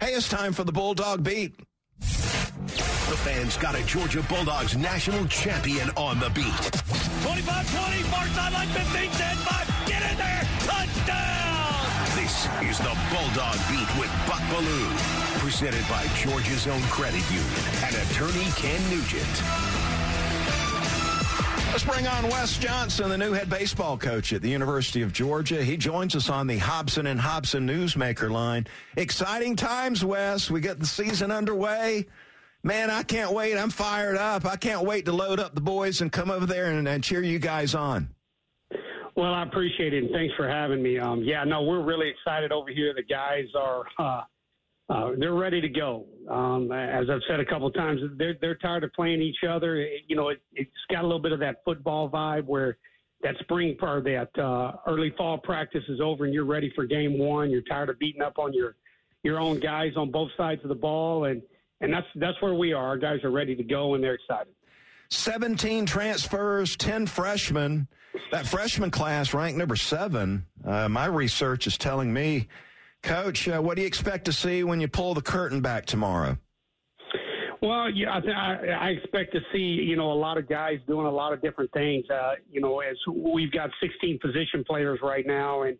Hey, it's time for the Bulldog Beat. The fans got a Georgia Bulldogs national champion on the beat. 25-20, far sideline, 15, 10, 5, get in there, touchdown! This is the Bulldog Beat with Buck Belue, presented by Georgia's own credit union and attorney Ken Nugent. Let's bring on Wes Johnson, the new head baseball coach at the University of Georgia. He joins us on the Hobson and Hobson Newsmaker line. Exciting times, Wes. We get the season underway. Man, I can't wait. I'm fired up. I can't wait to load up the boys and come over there and, and cheer you guys on. Well, I appreciate it, and thanks for having me. Um, yeah, no, we're really excited over here. The guys are uh, uh, they're ready to go. Um, as I've said a couple of times, they're they're tired of playing each other. It, you know, it, it's got a little bit of that football vibe where that spring part, that uh, early fall practice is over, and you're ready for game one. You're tired of beating up on your your own guys on both sides of the ball, and and that's that's where we are. Our guys are ready to go, and they're excited. 17 transfers, 10 freshmen. That freshman class ranked number seven. Uh, my research is telling me Coach, uh, what do you expect to see when you pull the curtain back tomorrow? Well, yeah, I, I expect to see you know a lot of guys doing a lot of different things. Uh, you know, as we've got 16 position players right now, and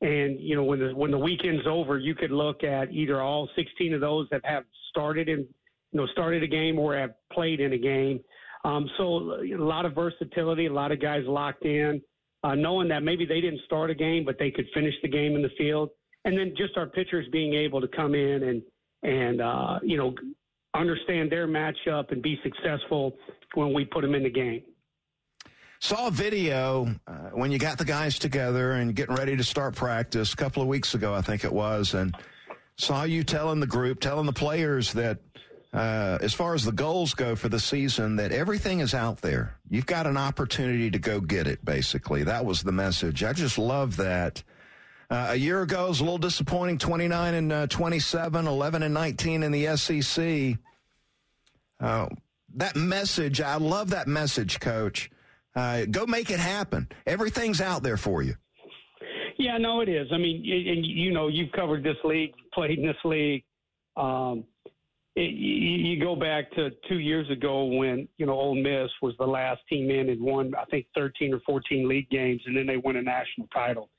and you know when the when the weekend's over, you could look at either all 16 of those that have started in you know started a game or have played in a game. Um, so a lot of versatility, a lot of guys locked in, uh, knowing that maybe they didn't start a game, but they could finish the game in the field and then just our pitchers being able to come in and and uh, you know understand their matchup and be successful when we put them in the game. Saw a video uh, when you got the guys together and getting ready to start practice a couple of weeks ago, I think it was, and saw you telling the group, telling the players that uh, as far as the goals go for the season, that everything is out there. You've got an opportunity to go get it, basically. That was the message. I just love that. Uh, a year ago, was a little disappointing 29 and uh, 27, 11 and 19 in the SEC. Uh, that message, I love that message, Coach. Uh, go make it happen. Everything's out there for you. Yeah, no, it is. I mean, and you know, you've covered this league, played in this league. Um, it, you, you go back to two years ago when you know Ole Miss was the last team in and won, I think, 13 or 14 league games, and then they won a national title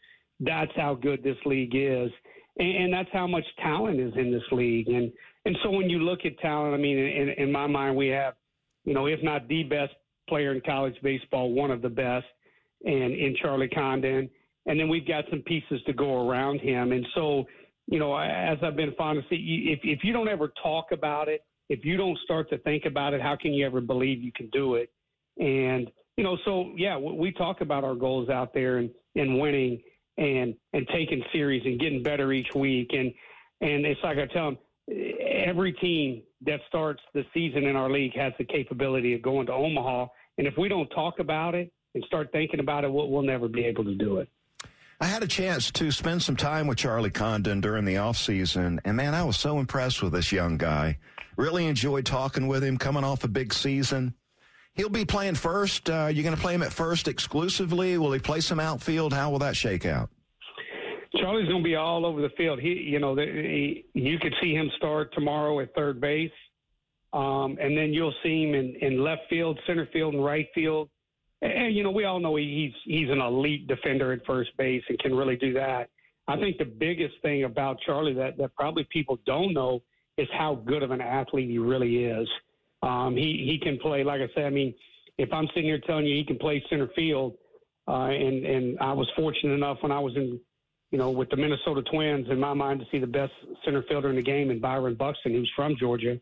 that's how good this league is, and, and that's how much talent is in this league. And and so when you look at talent, I mean, in, in my mind, we have, you know, if not the best player in college baseball, one of the best, and in Charlie Condon, and then we've got some pieces to go around him. And so, you know, as I've been fond of saying, if if you don't ever talk about it, if you don't start to think about it, how can you ever believe you can do it? And you know, so yeah, we talk about our goals out there and and winning and and taking series and getting better each week. And and it's like I tell them, every team that starts the season in our league has the capability of going to Omaha. And if we don't talk about it and start thinking about it, we'll, we'll never be able to do it. I had a chance to spend some time with Charlie Condon during the off season, and man, I was so impressed with this young guy. Really enjoyed talking with him, coming off a big season. He'll be playing first. Uh, you're going to play him at first exclusively. Will he play some outfield? How will that shake out? Charlie's going to be all over the field. He, you know, the, he, you could see him start tomorrow at third base, um, and then you'll see him in, in left field, center field, and right field. And you know, we all know he's he's an elite defender at first base and can really do that. I think the biggest thing about Charlie that that probably people don't know is how good of an athlete he really is. Um, he he can play. Like I said, I mean, if I'm sitting here telling you he can play center field, uh, and and I was fortunate enough when I was in, you know, with the Minnesota Twins, in my mind, to see the best center fielder in the game in Byron Buxton, who's from Georgia.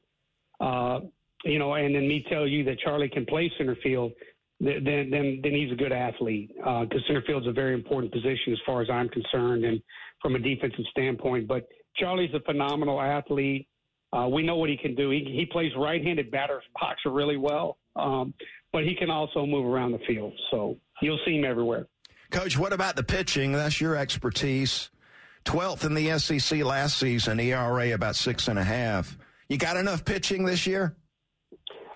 Uh, you know, and then me tell you that Charlie can play center field, then then then he's a good athlete because uh, center is a very important position as far as I'm concerned, and from a defensive standpoint. But Charlie's a phenomenal athlete. Uh, we know what he can do. He, he plays right-handed batter's boxer really well, um, but he can also move around the field. So you'll see him everywhere. Coach, what about the pitching? That's your expertise. 12th in the SEC last season, ERA about six and a half. You got enough pitching this year?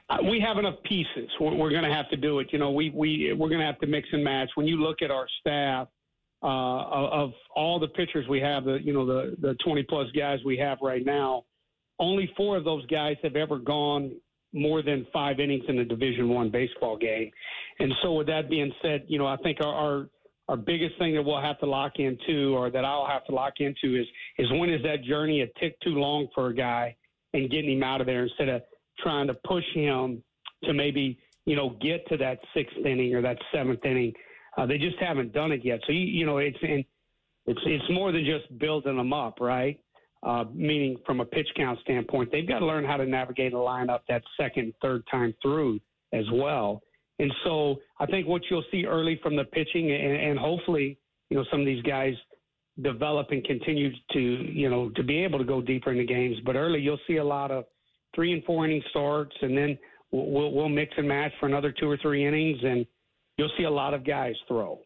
Uh, we have enough pieces. We're, we're going to have to do it. You know, we we we're going to have to mix and match. When you look at our staff uh, of, of all the pitchers we have, the you know the the 20 plus guys we have right now, only four of those guys have ever gone more than five innings in a Division One baseball game. And so, with that being said, you know, I think our, our our biggest thing that we'll have to lock into, or that I'll have to lock into, is is when is that journey a tick too long for a guy, and getting him out of there instead of trying to push him to maybe you know get to that sixth inning or that seventh inning. Uh, they just haven't done it yet. So you, you know it's it's it's more than just building them up, right? Uh, meaning from a pitch count standpoint, they've got to learn how to navigate a lineup that second, third time through as well. And so I think what you'll see early from the pitching, and, and hopefully, you know, some of these guys develop and continue to, you know, to be able to go deeper into games. But early, you'll see a lot of three and four inning starts, and then we'll, we'll mix and match for another two or three innings, and you'll see a lot of guys throw.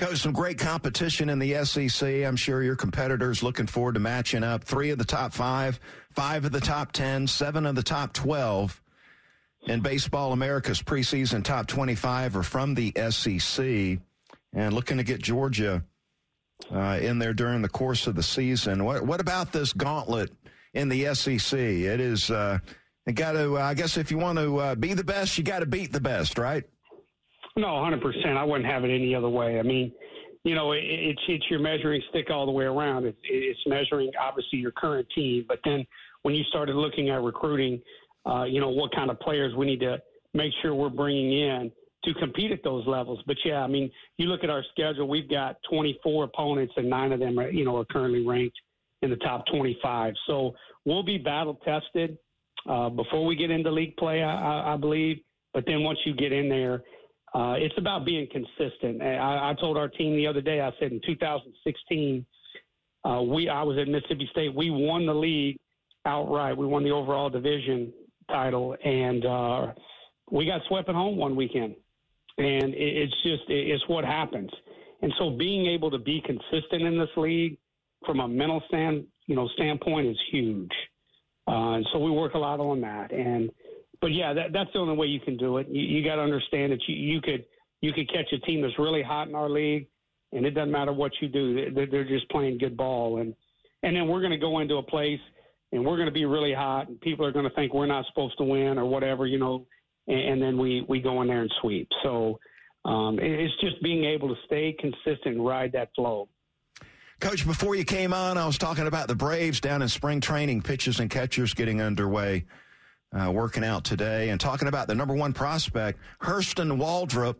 Some great competition in the SEC. I'm sure your competitors looking forward to matching up. Three of the top five, five of the top 10, seven of the top 12 in Baseball America's preseason top 25 are from the SEC and looking to get Georgia uh, in there during the course of the season. What, what about this gauntlet in the SEC. It is, uh, got to, I guess, if you want to uh, be the best, you got to beat the best, right? No, 100%. I wouldn't have it any other way. I mean, you know, it, it's it's your measuring stick all the way around. It's, it's measuring obviously your current team, but then when you started looking at recruiting, uh, you know, what kind of players we need to make sure we're bringing in to compete at those levels. But yeah, I mean, you look at our schedule, we've got 24 opponents, and nine of them are, you know, are currently ranked in the top 25. So we'll be battle tested uh, before we get into league play, I, I, I believe. But then once you get in there, uh, it's about being consistent. I, I told our team the other day, I said in 2016, uh, we I was at Mississippi State. We won the league outright. We won the overall division title, and uh, we got swept at home one weekend. And it, it's just it, it's what happens. And so being able to be consistent in this league from a mental stand, you know, standpoint is huge. Uh, and so we work a lot on that. And, but yeah, that, that's the only way you can do it. You, you got to understand that you, you could, you could catch a team that's really hot in our league and it doesn't matter what you do. They're, they're just playing good ball. And, and then we're going to go into a place and we're going to be really hot and people are going to think we're not supposed to win or whatever, you know, and, and then we, we go in there and sweep. So, um, it's just being able to stay consistent and ride that flow. Coach, before you came on, I was talking about the Braves down in spring training, pitchers and catchers getting underway, uh, working out today, and talking about the number one prospect, Hurston Waldrep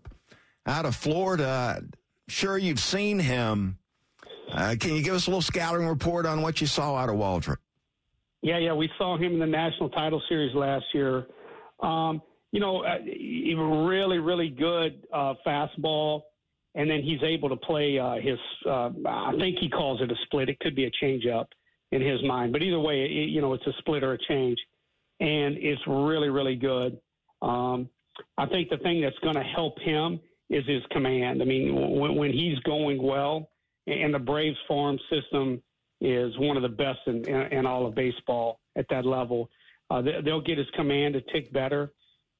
out of Florida. Sure, you've seen him. Uh, can you give us a little scouting report on what you saw out of Waldrep? Yeah, yeah, we saw him in the national title series last year. Um, you know, uh, really, really good uh, fastball and then he's able to play uh, his. Uh, I think he calls it a split. It could be a changeup in his mind, but either way, it, you know, it's a split or a change, and it's really, really good. Um, I think the thing that's going to help him is his command. I mean, when, when he's going well, and the Braves farm system is one of the best in, in, in all of baseball at that level. Uh, they, will get his command to tick better,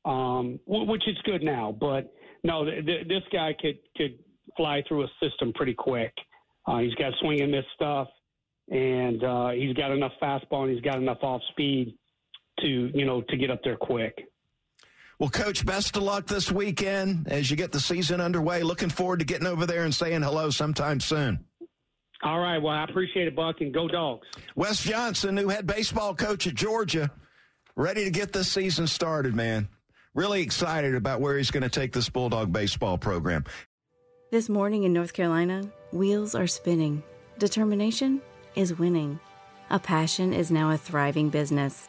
um, which is good now, but no, th- th- this guy could could fly through a system pretty quick. Uh, he's got swing and miss stuff, and uh, he's got enough fastball and he's got enough off speed to you know to get up there quick. Well, Coach, best of luck this weekend as you get the season underway. Looking forward to getting over there and saying hello sometime soon. All right. Well, I appreciate it, Buck, and go dogs. Wes Johnson, new head baseball coach at Georgia, ready to get this season started, man really excited about where he's going to take this Bulldog baseball program. This morning in North Carolina, wheels are spinning. Determination is winning. A passion is now a thriving business,